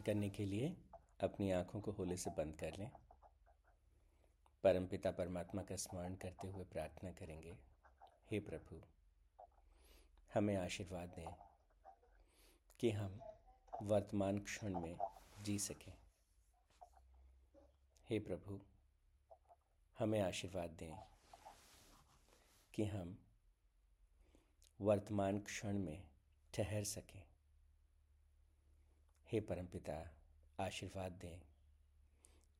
ध्यान करने के लिए अपनी आँखों को होले से बंद कर लें। परमपिता परमात्मा का स्मरण करते हुए प्रार्थना करेंगे, हे प्रभु, हमें आशीर्वाद दें कि हम वर्तमान क्षण में जी सकें। हे प्रभु, हमें आशीर्वाद दें कि हम वर्तमान क्षण में ठहर सकें। हे परमपिता आशीर्वाद दें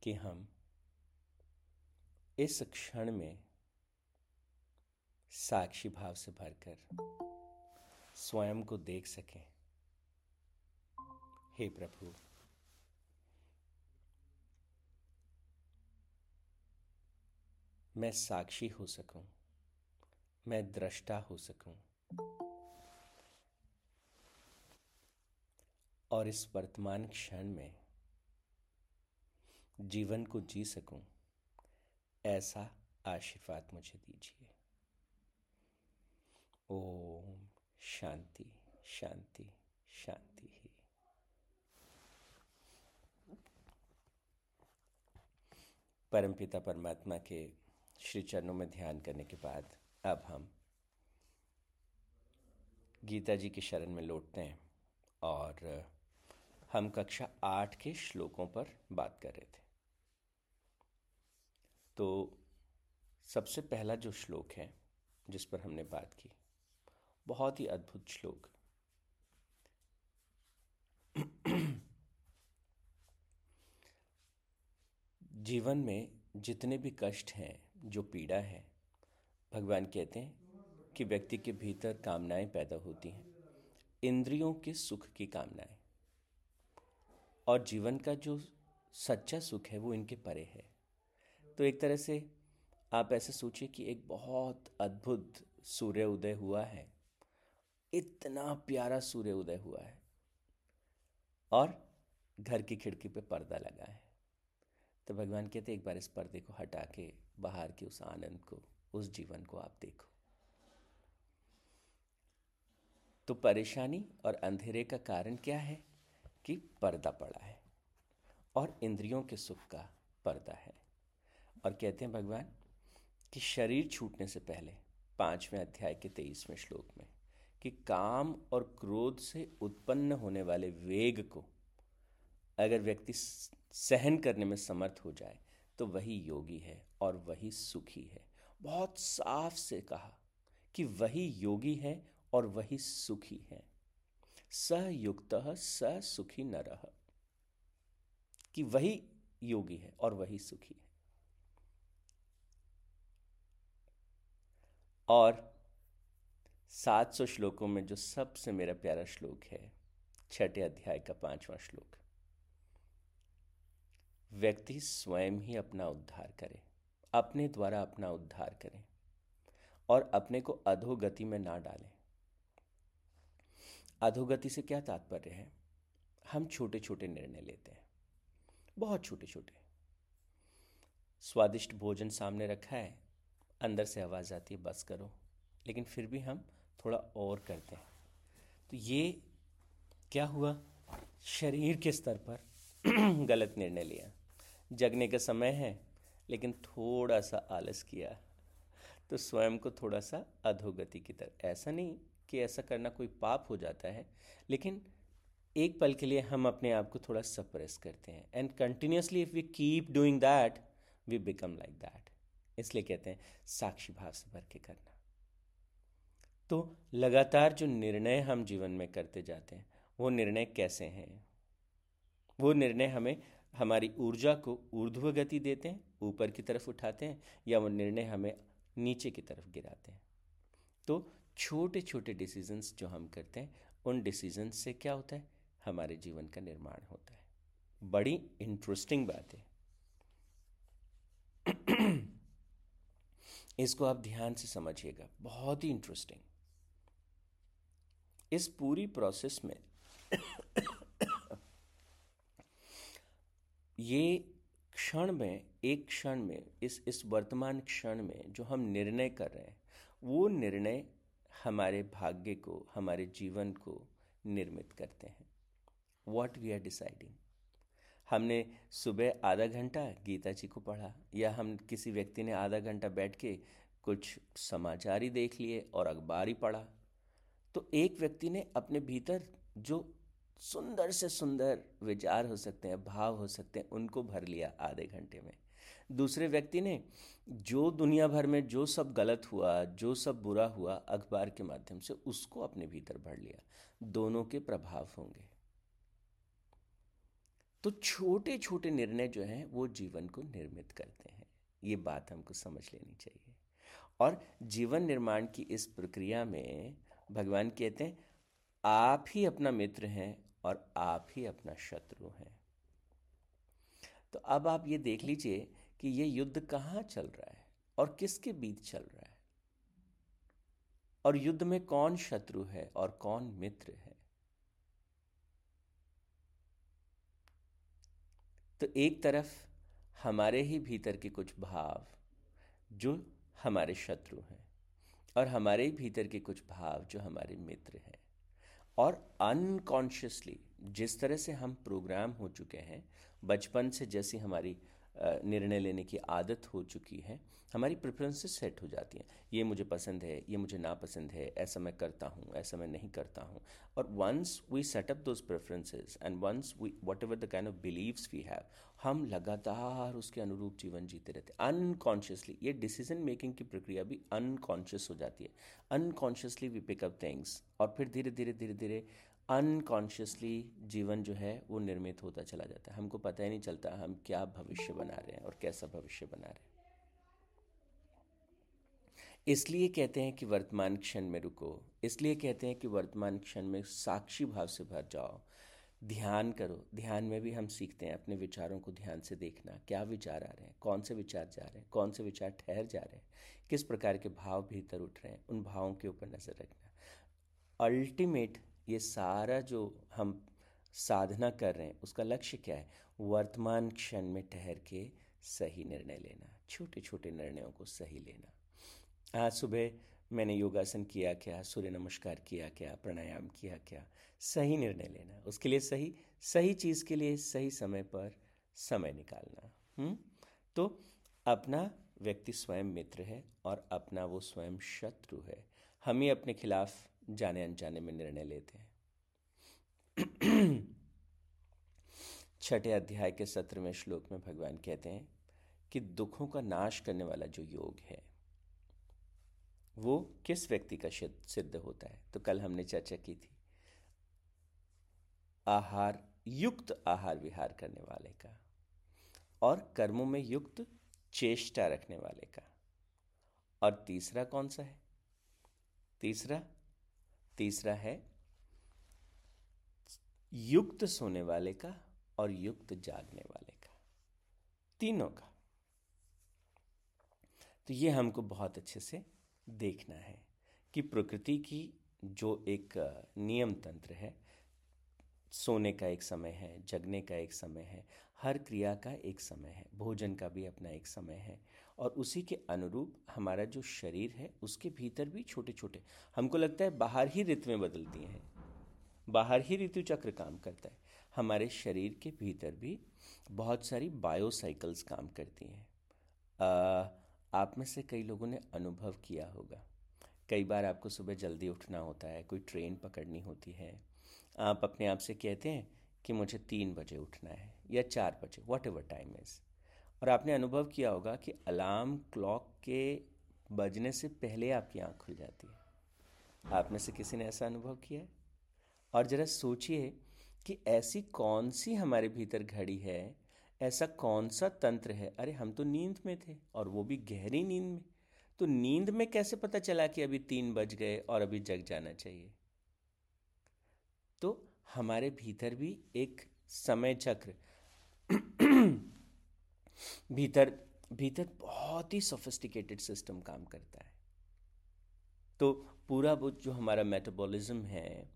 कि हम इस क्षण में साक्षी भाव से भरकर स्वयं को देख सकें। हे प्रभु, मैं साक्षी हो सकूँ, मैं दृष्टा हो सकूँ और इस वर्तमान क्षण में जीवन को जी सकूँ, ऐसा आशीर्वाद मुझे दीजिए। ओम शांति शांति शांति ही। परमपिता परमात्मा के श्री चरणों में ध्यान करने के बाद अब हम गीता जी की शरण में लौटते हैं और हम कक्षा आठ के श्लोकों पर बात कर रहे थे। तो सबसे पहला जो श्लोक है, जिस पर हमने बात की, बहुत ही अद्भुत श्लोक। जीवन में जितने भी कष्ट हैं, जो पीड़ा है, भगवान कहते हैं कि व्यक्ति के भीतर कामनाएँ पैदा होती हैं। इंद्रियों के सुख की कामनाएँ। और जीवन का जो सच्चा सुख है, वो इनके परे है। तो एक तरह से आप ऐसे सोचिए कि एक बहुत अद्भुत सूर्य उदय हुआ है। इतना प्यारा सूर्य उदय हुआ है। और घर की खिड़की पे पर्दा लगा है। तो भगवान कहते एक बार इस पर्दे को हटा के बाहर के उस आनंद को, उस जीवन को आप देखो। तो परेशानी और अंधेरे का कारण क्या है? कि पर्दा पड़ा है और इंद्रियों के सुख का पर्दा है। और कहते हैं भगवान कि शरीर छूटने से पहले पाँचवें अध्याय के तेईसवें श्लोक में कि काम और क्रोध से उत्पन्न होने वाले वेग को अगर व्यक्ति सहन करने में समर्थ हो जाए तो वही योगी है और वही सुखी है। बहुत साफ़ से कहा कि वही योगी है और वही सुखी है। सयुक्त स सुखी न रह कि वही योगी है और वही सुखी है। और 700 श्लोकों में जो सबसे मेरा प्यारा श्लोक है, छठे अध्याय का पांचवा श्लोक, व्यक्ति स्वयं ही अपना उद्धार करे, अपने द्वारा अपना उद्धार करें और अपने को अधोगति में ना डालें। अधोगति से क्या तात्पर्य है? हम छोटे छोटे निर्णय लेते हैं। बहुत छोटे छोटे स्वादिष्ट भोजन सामने रखा है, अंदर से आवाज़ आती है, बस करो। लेकिन फिर भी हम थोड़ा और करते हैं। तो ये क्या हुआ? शरीर के स्तर पर गलत निर्णय लिया। जगने का समय है, लेकिन थोड़ा सा आलस किया। तो स्वयं को थोड़ा सा अधोगति की तरफ़ ऐसा नहीं कि ऐसा करना कोई पाप हो जाता है, लेकिन एक पल के लिए हम अपने आप को थोड़ा सप्रेस करते हैं। And continuously if we keep doing that we become like that इसलिए कहते हैं, साक्षी भाव से भर के करना। तो लगातार जो निर्णय हम जीवन में करते जाते हैं, वो निर्णय कैसे हैं? वो निर्णय हमें हमारी ऊर्जा को ऊर्ध्व गति देते हैं, ऊपर की तरफ़ उठाते हैं, या वो निर्णय हमें नीचे की तरफ़ गिराते हैं। तो छोटे छोटे डिसीजंस जो हम करते हैं, उन डिसीजंस से क्या होता है? हमारे जीवन का निर्माण होता है। बड़ी इंटरेस्टिंग बात है। इसको आप ध्यान से समझिएगा। बहुत ही इंटरेस्टिंग इस पूरी प्रोसेस में ये क्षण में, एक क्षण में, इस इस वर्तमान क्षण में जो हम निर्णय कर रहे हैं, वो निर्णय हमारे भाग्य को, हमारे जीवन को निर्मित करते हैं। वॉट वी आर डिसाइडिंग हमने सुबह आधा घंटा गीता जी को पढ़ा, या हम किसी व्यक्ति ने आधा घंटा बैठ के कुछ समाचार ही देख लिए और अखबार ही पढ़ा? तो एक व्यक्ति ने अपने भीतर जो सुंदर से सुंदर विचार हो सकते हैं, भाव हो सकते हैं, उनको भर लिया आधे घंटे में। दूसरे व्यक्ति ने, जो दुनिया भर में जो सब गलत हुआ, जो सब बुरा हुआ, अखबार के माध्यम से उसको अपने भीतर भर लिया। दोनों के प्रभाव होंगे। तो छोटे छोटे निर्णय जो हैं, वो जीवन को निर्मित करते हैं। ये बात हमको समझ लेनी चाहिए। और जीवन निर्माण की इस प्रक्रिया में भगवान कहते हैं, आप ही अपना मित्र हैं और आप ही अपना शत्रु हैं। तो अब आप ये देख लीजिए कि ये युद्ध कहाँ चल रहा है और किसके बीच चल रहा है? और युद्ध में कौन शत्रु है और कौन मित्र है? तो एक तरफ़ हमारे ही भीतर के कुछ भाव जो हमारे शत्रु हैं और हमारे ही भीतर के कुछ भाव जो हमारे मित्र हैं। और अनकॉन्शियसली जिस तरह से हम प्रोग्राम हो चुके हैं, बचपन से जैसी हमारी निर्णय लेने की आदत हो चुकी है। हमारी प्रेफरेंसेस सेट हो जाती हैं। ये मुझे पसंद है, ये मुझे नापसंद है, ऐसा मैं करता हूँ, ऐसा मैं नहीं करता हूँ। और once we set up those preferences and once we whatever the kind of beliefs we have हम लगातार उसके अनुरूप जीवन जीते रहते हैं। अनकॉन्शियसली ये डिसीज़न मेकिंग की प्रक्रिया भी अनकॉन्शियस हो जाती है। अनकॉन्शियसली वी पिकअप थिंग्स और फिर धीरे धीरे धीरे धीरे अनकॉन्शियसली जीवन जो है, वो निर्मित होता चला जाता है। हमको पता ही नहीं चलता हम क्या भविष्य बना रहे हैं और कैसा भविष्य बना रहे हैं। इसलिए कहते हैं कि वर्तमान क्षण में रुको। इसलिए कहते हैं कि वर्तमान क्षण में साक्षी भाव से भर जाओ। ध्यान करो। ध्यान में भी हम सीखते हैं अपने विचारों को ध्यान से देखना। क्या विचार आ रहे हैं? कौन से विचार जा रहे हैं? कौन से विचार ठहर जा रहे हैं? किस प्रकार के भाव भीतर उठ रहे हैं? उन भावों के ऊपर नज़र रखना। अल्टीमेट ये सारा जो हम साधना कर रहे हैं, उसका लक्ष्य क्या है? वर्तमान क्षण में ठहर के सही निर्णय लेना छोटे छोटे निर्णयों को सही लेना। आज सुबह मैंने योगासन किया क्या, सूर्य नमस्कार किया क्या, प्राणायाम किया क्या, सही निर्णय लेना, उसके लिए सही सही चीज़ के लिए सही समय पर समय निकालना। हुँ? तो अपना व्यक्ति स्वयं मित्र है और अपना वो स्वयं शत्रु है। हम ही अपने खिलाफ जाने अनजाने में निर्णय लेते हैं। छठे अध्याय के सत्रहवें श्लोक में भगवान कहते हैं कि दुखों का नाश करने वाला जो योग है, वो किस व्यक्ति का सिद्ध होता है? तो कल हमने चर्चा की थी। आहार, युक्त आहार विहार करने वाले का और कर्मों में युक्त चेष्टा रखने वाले का। और तीसरा कौन सा है? तीसरा तीसरा है, युक्त सोने वाले का और युक्त जागने वाले का। तीनों का। तो ये हमको बहुत अच्छे से देखना है कि प्रकृति की जो एक नियम तंत्र है सोने का एक समय है, जगने का एक समय है, हर क्रिया का एक समय है, भोजन का भी अपना एक समय है। और उसी के अनुरूप हमारा जो शरीर है, उसके भीतर भी छोटे छोटे हमको लगता है बाहर ही ऋतुएँ बदलती हैं। बाहर ही ऋतु चक्र काम करता है। हमारे शरीर के भीतर भी बहुत सारी बायोसाइकल्स काम करती हैं। आप में से कई लोगों ने अनुभव किया होगा। कई बार आपको सुबह जल्दी उठना होता है, कोई ट्रेन पकड़नी होती है आप अपने आप से कहते हैं कि मुझे तीन बजे उठना है या चार बजे वॉट एवर टाइम इज़ और आपने अनुभव किया होगा कि अलार्म क्लॉक के बजने से पहले आपकी आँख खुल जाती है। आप में से किसी ने ऐसा अनुभव किया है? और ज़रा सोचिए कि ऐसी कौन सी हमारे भीतर घड़ी है, ऐसा कौन सा तंत्र है? अरे, हम तो नींद में थे और वो भी गहरी नींद में। तो नींद में कैसे पता चला कि अभी तीन बज गए और अभी जग जाना चाहिए? तो हमारे भीतर भी एक समय चक्र, भीतर भीतर बहुत ही सोफिस्टिकेटेड सिस्टम काम करता है। तो पूरा वो जो हमारा मेटाबॉलिज्म है,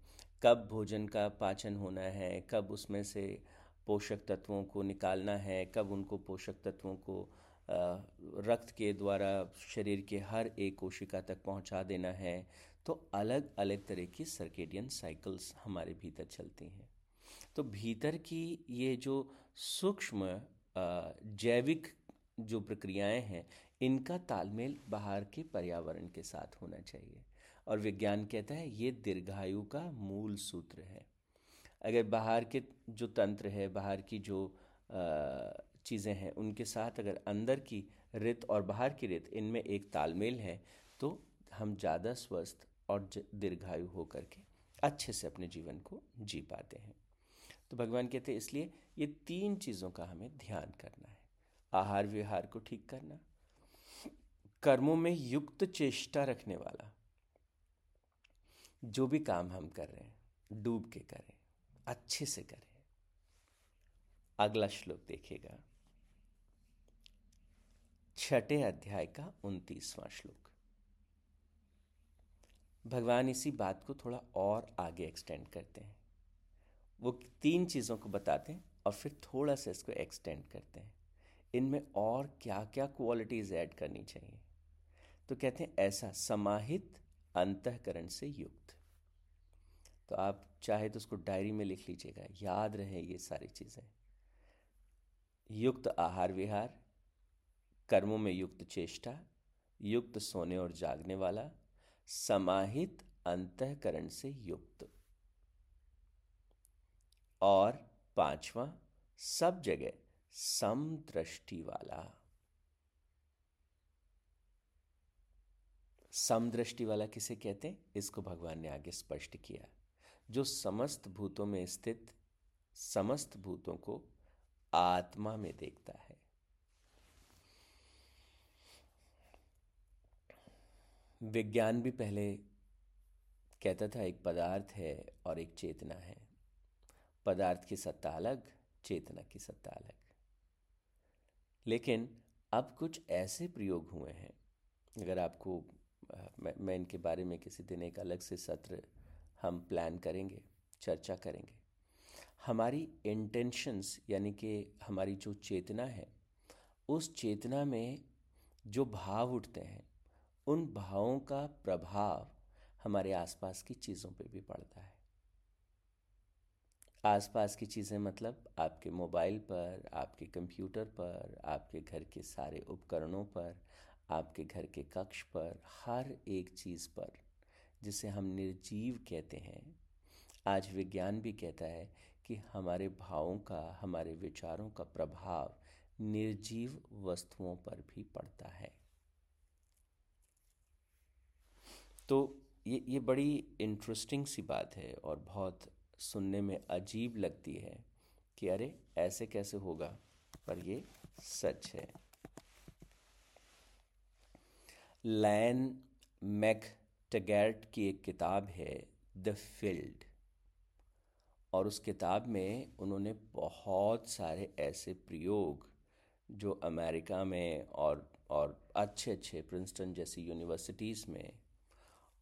कब भोजन का पाचन होना है, कब उसमें से पोषक तत्वों को निकालना है, कब उनको पोषक तत्वों को रक्त के द्वारा शरीर के हर एक कोशिका तक पहुँचा देना है तो अलग अलग तरह की सर्केडियन साइकिल्स हमारे भीतर चलती हैं। तो भीतर की ये जो सूक्ष्म जैविक जो प्रक्रियाएँ हैं, इनका तालमेल बाहर के पर्यावरण के साथ होना चाहिए। और विज्ञान कहता है, ये दीर्घायु का मूल सूत्र है। अगर बाहर के जो तंत्र है, बाहर की जो चीज़ें हैं, उनके साथ अगर अंदर की रित और बाहर की रित, इनमें एक तालमेल है तो हम ज़्यादा स्वस्थ और दीर्घायु होकर के अच्छे से अपने जीवन को जी पाते हैं। तो भगवान कहते हैं, इसलिए ये तीन चीज़ों का हमें ध्यान करना है। आहार विहार को ठीक करना, कर्मों में युक्त चेष्टा रखने वाला, जो भी काम हम कर रहे हैं, डूब के करें, अच्छे से करें। अगला श्लोक देखेगा छठे अध्याय का उनतीसवां श्लोक। भगवान इसी बात को थोड़ा और आगे एक्सटेंड करते हैं। वो तीन चीज़ों को बताते हैं और फिर थोड़ा सा इसको एक्सटेंड करते हैं। इनमें और क्या क्या क्वालिटीज़ ऐड करनी चाहिए? तो कहते हैं, ऐसा समाहित अंतकरण से युक्त। तो आप चाहे तो उसको डायरी में लिख लीजिएगा, याद रहे ये सारी चीज़ें। युक्त आहार विहार, कर्मों में युक्त चेष्टा, युक्त सोने और जागने वाला समाहित अंतकरण से युक्त। और पांचवा, सब जगह समदृष्टि वाला। समदृष्टि वाला किसे कहते हैं? इसको भगवान ने आगे स्पष्ट किया। जो समस्त भूतों में स्थित, समस्त भूतों को आत्मा में देखता है। विज्ञान भी पहले कहता था एक पदार्थ है और एक चेतना है। पदार्थ की सत्ता अलग चेतना की सत्ता अलग। लेकिन अब कुछ ऐसे प्रयोग हुए हैं। अगर आपको मैं, मैं इनके बारे में किसी दिन एक अलग से सत्र हम प्लान करेंगे चर्चा करेंगे। हमारी इंटेंशंस यानी कि हमारी जो चेतना है उस चेतना में जो भाव उठते हैं उन भावों का प्रभाव हमारे आसपास की चीज़ों पे भी पड़ता है। आसपास की चीज़ें मतलब आपके मोबाइल पर, आपके कंप्यूटर पर, आपके घर के सारे उपकरणों पर, आपके घर के कक्ष पर, हर एक चीज़ पर, जिसे हम निर्जीव कहते हैं। आज विज्ञान भी कहता है कि हमारे भावों का, हमारे विचारों का प्रभाव निर्जीव वस्तुओं पर भी पड़ता है। तो ये ये बड़ी इंटरेस्टिंग सी बात है और बहुत सुनने में अजीब लगती है कि अरे, ऐसे कैसे होगा? पर ये सच है। लैन मैक टगैर्ट की एक किताब है द फ़ील्ड और उस किताब में उन्होंने बहुत सारे ऐसे प्रयोग जो अमेरिका में और और अच्छे अच्छे प्रिंसटन जैसी यूनिवर्सिटीज़ में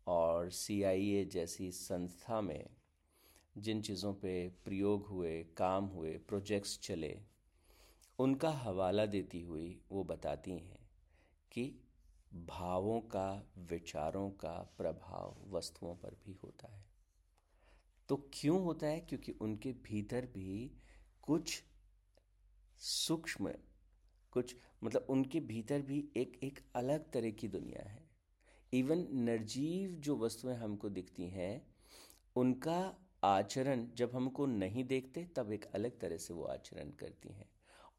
और CIA जैसी संस्था में जिन चीज़ों पे प्रयोग हुए, काम हुए प्रोजेक्ट्स चले, उनका हवाला देती हुई वो बताती हैं कि भावों का, विचारों का प्रभाव वस्तुओं पर भी होता है। तो क्यों होता है? क्योंकि उनके भीतर भी कुछ सूक्ष्म, कुछ मतलब उनके भीतर भी एक एक अलग तरह की दुनिया है। इवन निर्जीव जो वस्तुएँ हमको दिखती हैं, उनका आचरण जब हमको नहीं देखते, तब एक अलग तरह से वो आचरण करती हैं।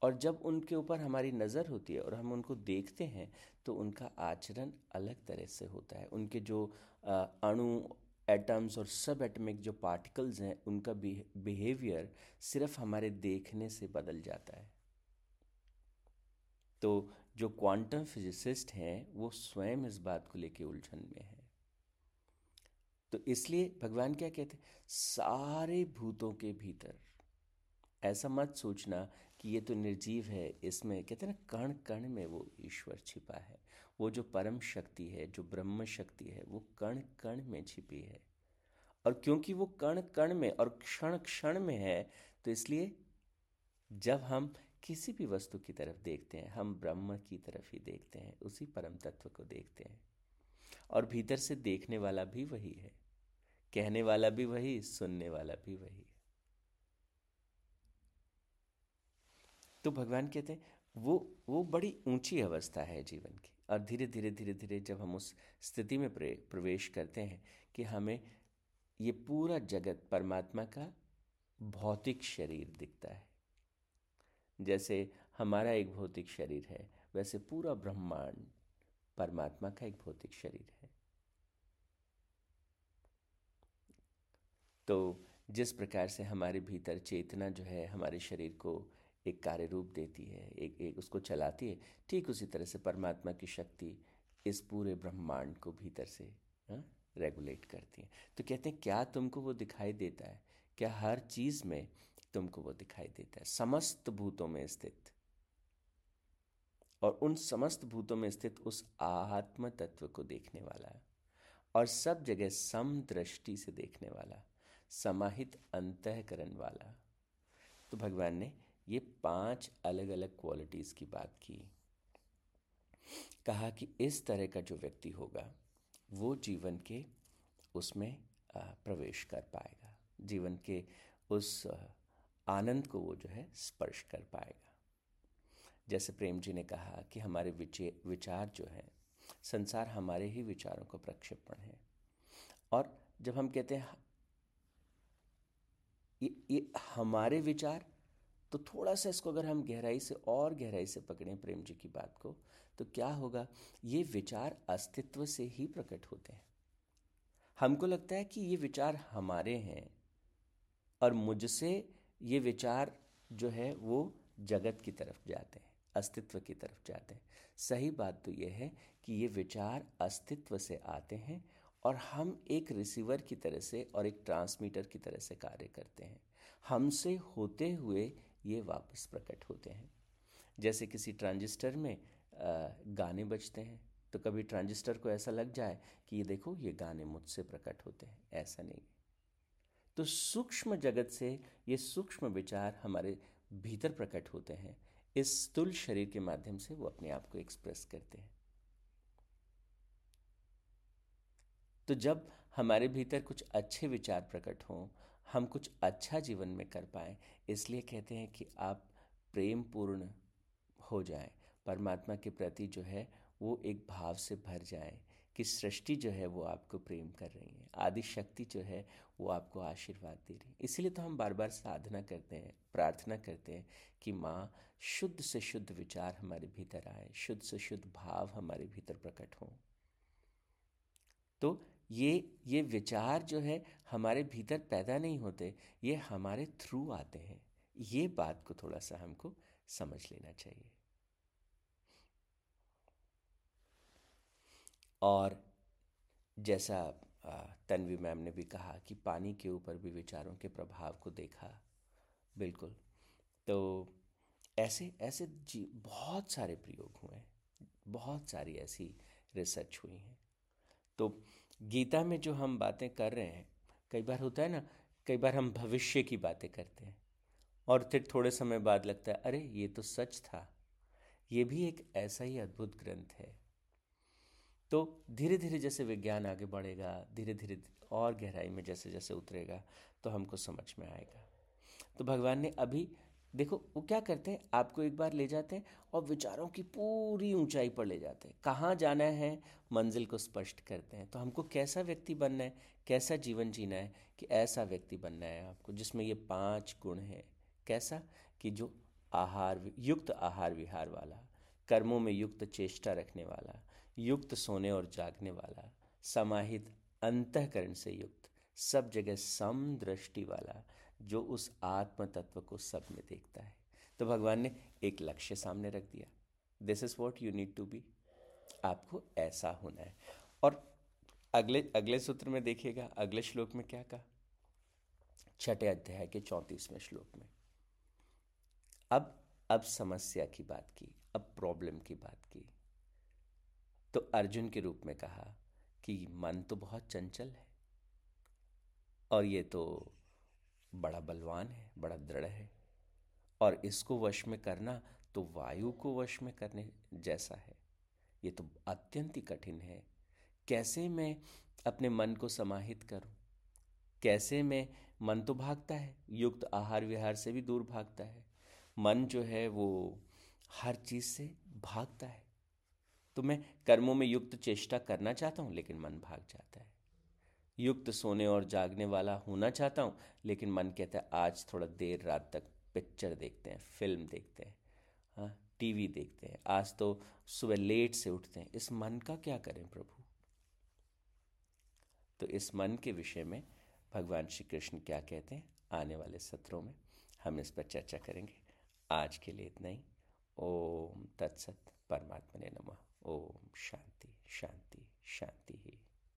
और जब उनके ऊपर हमारी नज़र होती है और हम उनको देखते हैं तो उनका आचरण अलग तरह से होता है। उनके जो अणु एटम्स और सब एटमिक जो पार्टिकल्स हैं, उनका बिहेवियर सिर्फ़ हमारे देखने से बदल जाता है। तो जो क्वांटम फिजिसिस्ट हैं, वो स्वयं इस बात को लेके उलझन में है। तो इसलिए भगवान क्या कहते हैं? सारे भूतों के भीतर, ऐसा मत सोचना कि ये तो निर्जीव है, इसमें कहते ना कण कण में वो ईश्वर छिपा है। वो जो परम शक्ति है, जो ब्रह्म शक्ति है, वो कण कण में छिपी है। और क्योंकि वो कण कण में और क्षण क्षण में है तो इसलिए जब हम किसी भी वस्तु की तरफ़ देखते हैं, हम ब्रह्म की तरफ़ ही देखते हैं, उसी परम तत्व को देखते हैं। और भीतर से देखने वाला भी वही है, कहने वाला भी वही, सुनने वाला भी वही। है तो भगवान कहते हैं, वो वो बड़ी ऊँची अवस्था है जीवन की। और धीरे धीरे धीरे धीरे जब हम उस स्थिति में प्रवेश करते हैं कि हमें ये पूरा जगत परमात्मा का भौतिक शरीर दिखता है। जैसे हमारा एक भौतिक शरीर है वैसे पूरा ब्रह्मांड परमात्मा का एक भौतिक शरीर है। तो जिस प्रकार से हमारे भीतर चेतना जो है हमारे शरीर को एक कार्य रूप देती है एक एक उसको चलाती है ठीक उसी तरह से परमात्मा की शक्ति इस पूरे ब्रह्मांड को भीतर से रेगुलेट हाँ, करती है। तो कहते हैं क्या तुमको वो दिखाई देता है? क्या हर चीज़ में तुमको वो दिखाई देता है। समस्त भूतों में स्थित। और उन समस्त भूतों में स्थित उस आत्म तत्व को देखने वाला है। और सब जगह सम दृष्टि से देखने वाला, समाहित अंतकरण वाला। तो भगवान ने ये पाँच अलग अलग क्वालिटीज़ की बात की। कहा कि इस तरह का जो व्यक्ति होगा, वो जीवन के उसमें प्रवेश कर पाएगा। जीवन के उस आनंद को वो जो है स्पर्श कर पाएगा। जैसे प्रेम जी ने कहा कि हमारे विचार जो हैं संसार हमारे ही विचारों का प्रक्षेपण है। और जब हम कहते हैं ये, ये हमारे विचार तो थोड़ा सा इसको अगर हम गहराई से और गहराई से पकड़ें प्रेम जी की बात को तो क्या होगा ये विचार अस्तित्व से ही प्रकट होते हैं। हमको लगता है कि ये विचार हमारे हैं और मुझसे ये विचार जो है वो जगत की तरफ़ जाते हैं, अस्तित्व की तरफ़ जाते हैं। सही बात तो ये है कि ये विचार अस्तित्व से आते हैं और हम एक रिसीवर की तरह से और एक ट्रांसमीटर की तरह से कार्य करते हैं। हमसे होते हुए ये वापस प्रकट होते हैं। जैसे किसी ट्रांजिस्टर में गाने बजते हैं तो कभी ट्रांजिस्टर को ऐसा लग जाए कि ये देखो, ये गाने मुझसे प्रकट होते हैं। ऐसा नहीं तो सूक्ष्म जगत से ये सूक्ष्म विचार हमारे भीतर प्रकट होते हैं। इस स्थूल शरीर के माध्यम से वो अपने आप को एक्सप्रेस करते हैं। तो जब हमारे भीतर कुछ अच्छे विचार प्रकट हों, हम कुछ अच्छा जीवन में कर पाए, इसलिए कहते हैं कि आप प्रेम पूर्ण हो जाएँ। परमात्मा के प्रति जो है, वो एक भाव से भर जाए। कि सृष्टि जो है वो आपको प्रेम कर रही है आदि शक्ति जो है वो आपको आशीर्वाद दे रही है। इसलिए तो हम बार बार साधना करते हैं, प्रार्थना करते हैं कि माँ, शुद्ध से शुद्ध विचार हमारे भीतर आए, शुद्ध से शुद्ध भाव हमारे भीतर प्रकट हों। तो ये ये विचार जो है हमारे भीतर पैदा नहीं होते, ये हमारे थ्रू आते हैं। ये बात को थोड़ा सा हमको समझ लेना चाहिए। और जैसा तन्वी मैम ने भी कहा कि पानी के ऊपर भी विचारों के प्रभाव को देखा। बिल्कुल। तो ऐसे ऐसे जी, बहुत सारे प्रयोग हुए हैं। बहुत सारी ऐसी रिसर्च हुई हैं। तो गीता में जो हम बातें कर रहे हैं, कई बार होता है ना, कई बार हम भविष्य की बातें करते हैं और फिर थोड़े समय बाद लगता है, अरे, ये तो सच था। ये भी एक ऐसा ही अद्भुत ग्रंथ है। तो धीरे धीरे जैसे विज्ञान आगे बढ़ेगा धीरे धीरे और गहराई में जैसे जैसे उतरेगा तो हमको समझ में आएगा। तो भगवान ने अभी, देखो, वो क्या करते हैं, आपको एक बार ले जाते हैं और विचारों की पूरी ऊंचाई पर ले जाते हैं। कहाँ जाना है, मंजिल को स्पष्ट करते हैं। तो हमको कैसा व्यक्ति बनना है, कैसा जीवन जीना है, कि ऐसा व्यक्ति बनना है आपको, जिसमें ये पाँच गुण हैं। कैसा? कि जो आहार, युक्त आहार विहार वाला, कर्मों में युक्त चेष्टा रखने वाला युक्त सोने और जागने वाला, समाहित अंतकरण से युक्त, सब जगह सम दृष्टि वाला, जो उस आत्म तत्व को सब में देखता है। तो भगवान ने एक लक्ष्य सामने रख दिया। This is what you need to be आपको ऐसा होना है। और अगले अगले सूत्र में देखिएगा, अगले श्लोक में क्या कहा? छठे अध्याय के चौंतीसवें श्लोक में। अब अब समस्या की बात की, अब प्रॉब्लम की बात की। तो अर्जुन के रूप में कहा कि मन तो बहुत चंचल है और ये तो बड़ा बलवान है, बड़ा दृढ़ है। और इसको वश में करना तो वायु को वश में करने जैसा है। ये तो अत्यंत ही कठिन है। कैसे मैं अपने मन को समाहित करूँ? कैसे मैं, मन तो भागता है, युक्त आहार विहार से भी दूर भागता है। मन जो है वो हर चीज़ से भागता है। तो मैं कर्मों में युक्त चेष्टा करना चाहता हूँ, लेकिन मन भाग जाता है। युक्त सोने और जागने वाला होना चाहता हूँ, लेकिन मन कहता है, आज थोड़ा देर रात तक पिक्चर देखते हैं, फ़िल्म देखते हैं हाँ टीवी देखते हैं, आज तो सुबह लेट से उठते हैं। इस मन का क्या करें प्रभु? तो इस मन के विषय में भगवान श्री कृष्ण क्या कहते हैं? आने वाले सत्रों में हम इस पर चर्चा करेंगे। आज के लिए इतना ही। ओम तत्सत परमात्मा ने नमः। ओम शांति शांति शांति ही।